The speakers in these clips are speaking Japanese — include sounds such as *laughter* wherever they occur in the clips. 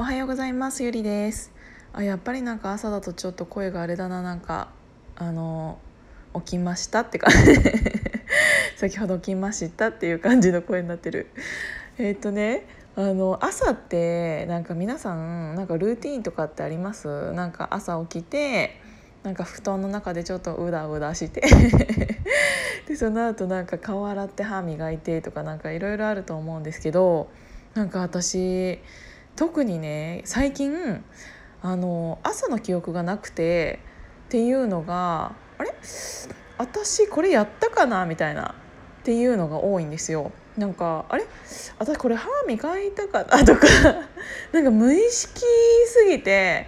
おはようございます。ゆりです。あやっぱりなんか朝だとちょっと声があれだな。なんかあの起きましたってか。*laughs* 先ほど起きましたっていう感じの声になってる。えー、っとねあの朝ってなんか皆さんなんかルーティーンとかってあります？なんか朝起きてなんか布団の中でちょっとうだうだして。*laughs* でその後なんか顔洗って歯磨いてとかなんかいろいろあると思うんですけどなんか私特にね最近あの朝の記憶がなくてっていうのがあれ？私これやったかな？みたいなっていうのが多いんですよ。なんかあれ？私これ歯磨いたかな？とか *laughs* なんか無意識すぎて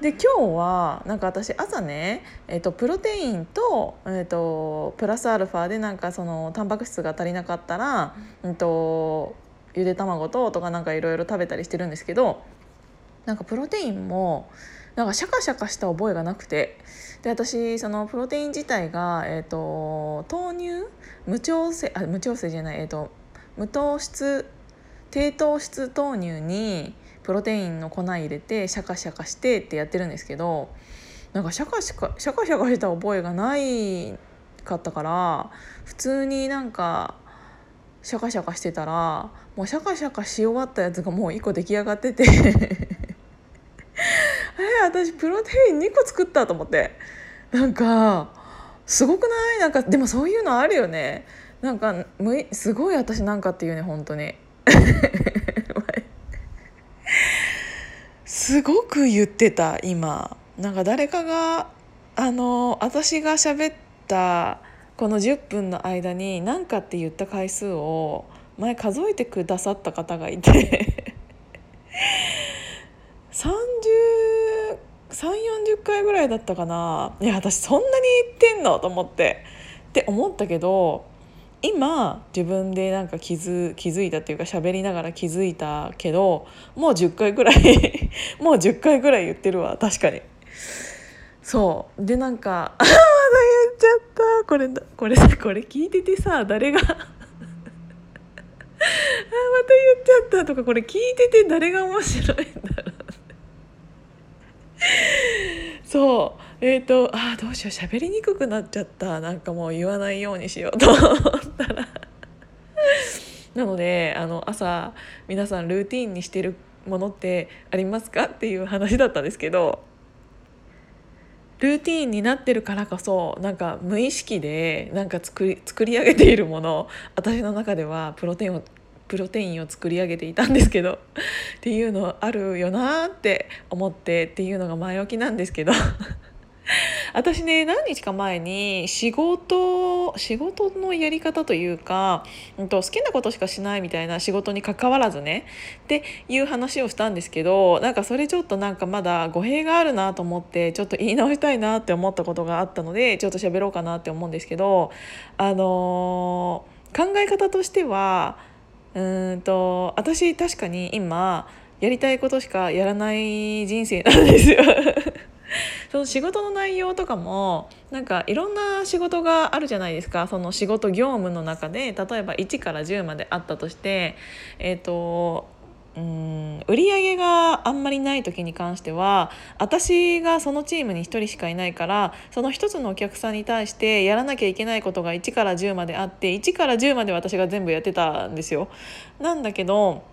で今日はなんか私朝ね、えーと、プロテインと,、えーと、プラスアルファでなんかそのタンパク質が足りなかったら、うんとゆで卵ととかなんかいろいろ食べたりしてるんですけどなんかプロテインもなんかシャカシャカした覚えがなくてで私そのプロテイン自体が、えーと、豆乳無調整あ無調整じゃない、えーと、無糖質低糖質豆乳にプロテインの粉入れてシャカシャカしてってやってるんですけどなんかシャカシャカシャカシャカした覚えがないかったから普通になんかシャカシャカしてたらもうシャカシャカし終わったやつがもう1個出来上がってて。*laughs* え私プロテイン2個作ったと思って。なんかすごくない？なんかでもそういうのあるよね。なんかむすごい私なんかっていうね本当に。*laughs* すごく言ってた今。なんか誰かがあの私が喋ったこの10分の間に何かって言った回数を前数えてくださった方がいて *laughs* 3040回ぐらいだったかな。いや私そんなに言ってんの？と思って。って思ったけど今自分でなんか気づ気づいたっていうか喋りながら気づいたけどもう10回ぐらい *laughs* もう10回ぐらい言ってるわ確かに。そう。でなんか「*laughs* ちゃった。これこれこれ聞いててさ誰が *laughs* あまた言っちゃった。とかこれ聞いてて誰が面白いんだろう *laughs* そう。えっ、ー、とあどうしよう。喋りにくくなっちゃった。なんかもう言わないようにしようと思ったら。*laughs* なのであの朝皆さんルーティンにしてるものってありますか？っていう話だったんですけど。ルーティンになってるからこそなんか無意識でなんか作り作り上げているもの私の中ではプロテインをプロテインを作り上げていたんですけどっていうのあるよなって思ってっていうのが前置きなんですけど。*laughs* 私ね何日か前に仕事仕事のやり方というか、うんと、好きなことしかしないみたいな仕事に関わらずねっていう話をしたんですけどなんかそれちょっとなんかまだ語弊があるなと思ってちょっと言い直したいなって思ったことがあったのでちょっと喋ろうかなって思うんですけどあのー、考え方としてはうんと私確かに今やりたいことしかやらない人生なんですよ。*laughs* *laughs* その仕事の内容とかもなんかいろんな仕事があるじゃないですかその仕事業務の中で例えば1から10まであったとしてえっ、ー、とうん売り上げがあんまりない時に関しては私がそのチームに1人しかいないからその1つのお客さんに対してやらなきゃいけないことが1から10まであって1から10まで私が全部やってたんですよ。なんだけど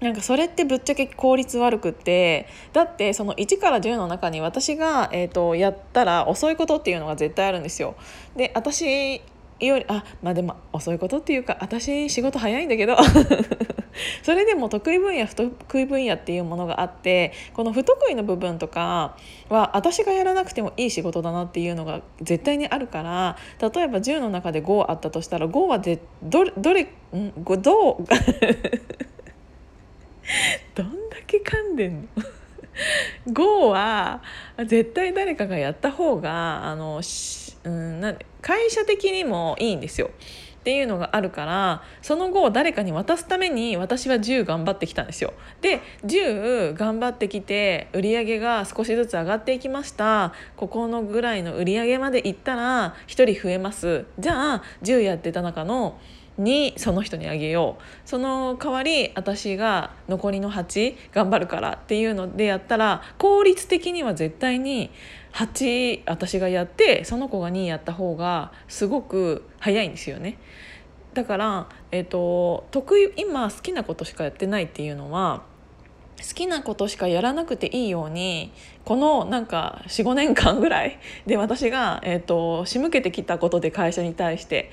なんかそれってぶっちゃけ効率悪くってだってその1から10の中に私が、えーとやったら遅いことっていうのが絶対あるんですよ。で私よりあまあでも遅いことっていうか私仕事早いんだけど *laughs* それでも得意分野不得意分野っていうものがあってこの不得意の部分とかは私がやらなくてもいい仕事だなっていうのが絶対にあるから例えば10の中で5あったとしたら5はでどどれんどう？*laughs* どんだけ噛んでんの？5は絶対誰かがやった方があのうんな会社的にもいいんですよ。っていうのがあるからその後誰かに渡すために私は10頑張ってきたんですよ。で10頑張ってきて売り上げが少しずつ上がっていきましたここのぐらいの売り上げまでいったら1人増えますじゃあ10やってた中の2その人にあげようその代わり私が残りの8頑張るからっていうのでやったら効率的には絶対に8私がやってその子が2やった方がすごく早いんですよね。だから、えーと、得意今好きなことしかやってないっていうのは好きなことしかやらなくていいようにこのなんか45年間ぐらいで私が、えーと仕向けてきたことで会社に対して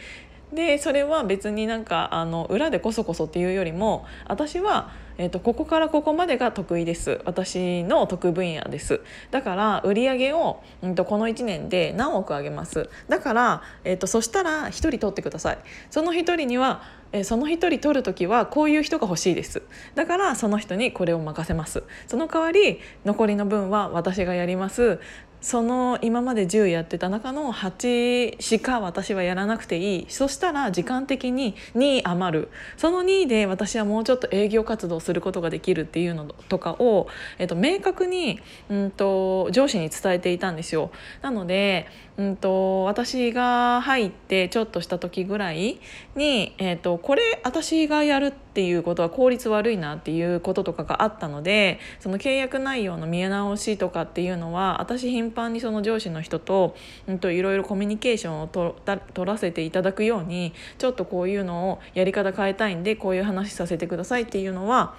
でそれは別になんかあの裏でこそこそっていうよりも私は、えーと、ここからここまでが得意です。私の得分野です。だから売り上げを、うんと、この1年で何億上げます。だから、えーと、そしたら1人取ってください。その1人にはえその1人取る時はこういう人が欲しいです。だからその人にこれを任せます。その代わり残りの分は私がやります。その今まで10やってた中の8しか私はやらなくていいそしたら時間的に2余るその2で私はもうちょっと営業活動することができるっていうのとかを、えっと、明確に、うんと、上司に伝えていたんですよ。なので、うんと、私が入ってちょっとした時ぐらいに、えっと、これ私がやるっていうことは効率悪いなっていうこととかがあったのでその契約内容の見直しとかっていうのは私頻繁にその上司の人と,、うん、といろいろコミュニケーションをと取らせていただくようにちょっとこういうのをやり方変えたいんでこういう話させてくださいっていうのは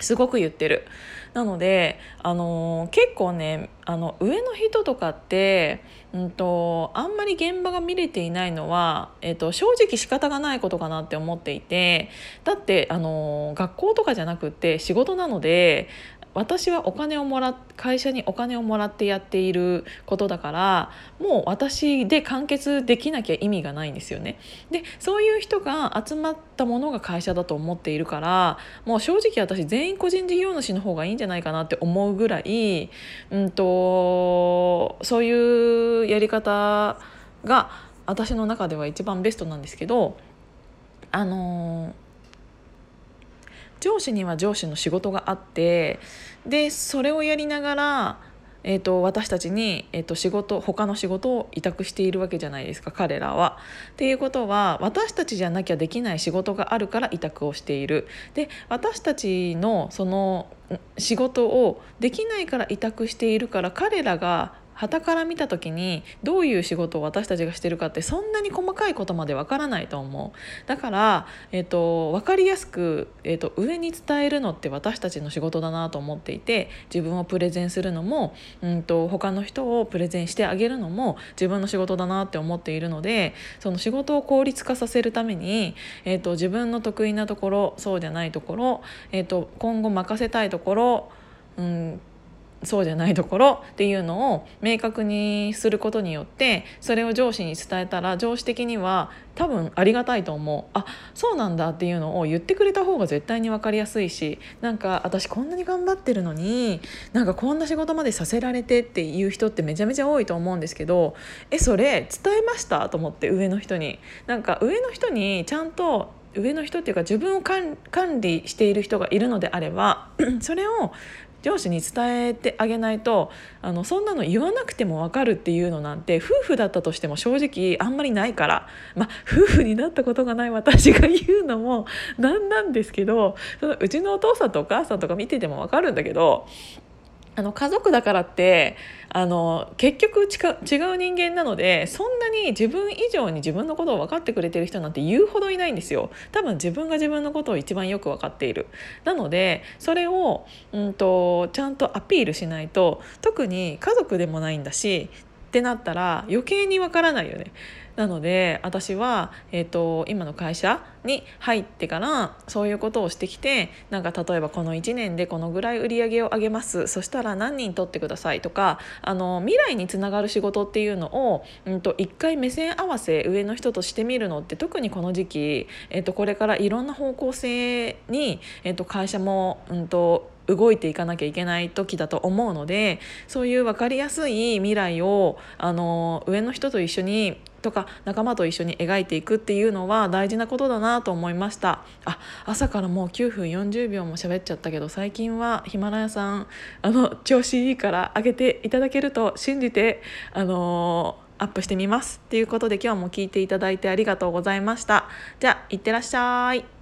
すごく言ってる。なので、あの、結構ねあの上の人とかって、うんと、あんまり現場が見れていないのは、えーと、正直仕方がないことかなって思っていてだって、あの、学校とかじゃなくって仕事なので私はお金をもら会社にお金をもらってやっていることだからもう私で完結できなきゃ意味がないんですよね。でそういう人が集まったものが会社だと思っているからもう正直私全員個人事業主の方がいいんじゃないかなって思うぐらい、うんと、そういうやり方が私の中では一番ベストなんですけどあのー上司には上司の仕事があってでそれをやりながら、えーと、私たちに、えーと、仕事他の仕事を委託しているわけじゃないですか彼らは。っていうことは私たちじゃなきゃできない仕事があるから委託をしている。で私たちのその仕事をできないから委託しているから彼らが旗から見た時にどういう仕事を私たちがしてるかってそんなに細かいことまでわからないと思う。だから、えーと、分かりやすく、えーと、上に伝えるのって私たちの仕事だなと思っていて自分をプレゼンするのも、うんと、他の人をプレゼンしてあげるのも自分の仕事だなって思っているのでその仕事を効率化させるために、えー、と自分の得意なところそうじゃないところ、えー、と今後任せたいところ、うんそうじゃないところっていうのを明確にすることによってそれを上司に伝えたら上司的には多分ありがたいと思うあそうなんだっていうのを言ってくれた方が絶対に分かりやすいしなんか私こんなに頑張ってるのになんかこんな仕事までさせられてっていう人ってめちゃめちゃ多いと思うんですけどえそれ伝えましたと思って上の人に。なんか上の人にちゃんと上の人っていうか自分を管理している人がいるのであれば *clears throat* それを上司に伝えてあげないとあのそんなの言わなくても分かるっていうのなんて夫婦だったとしても正直あんまりないからまあ夫婦になったことがない私が言うのもなんなんですけどそのうちのお父さんとお母さんとか見てても分かるんだけどあの家族だからってあの結局違う人間なのでそんなに自分以上に自分のことを分かってくれてる人なんて言うほどいないんですよ。多分自分が自分のことを一番よく分かっている。なのでそれを、うんと、ちゃんとアピールしないと特に家族でもないんだしってなったら余計に分からないよね。なので私は、えーと、今の会社に入ってからそういうことをしてきてなんか例えばこの1年でこのぐらい売り上げを上げます。そしたら何人取ってください？とかあの未来につながる仕事っていうのを、うんと、一回目線合わせ上の人としてみるのって特にこの時期、えーと、これからいろんな方向性に、えー、と会社も、うんと動いていかなきゃいけない時だと思うのでそういう分かりやすい未来をあの上の人と一緒にとか仲間と一緒に描いていくっていうのは大事なことだなと思いました。あ朝からもう9分40秒も喋っちゃったけど最近はヒマラヤさんあの調子いいから上げていただけると信じてあのアップしてみますということで今日も聞いていただいてありがとうございました。じゃあいってらっしゃい。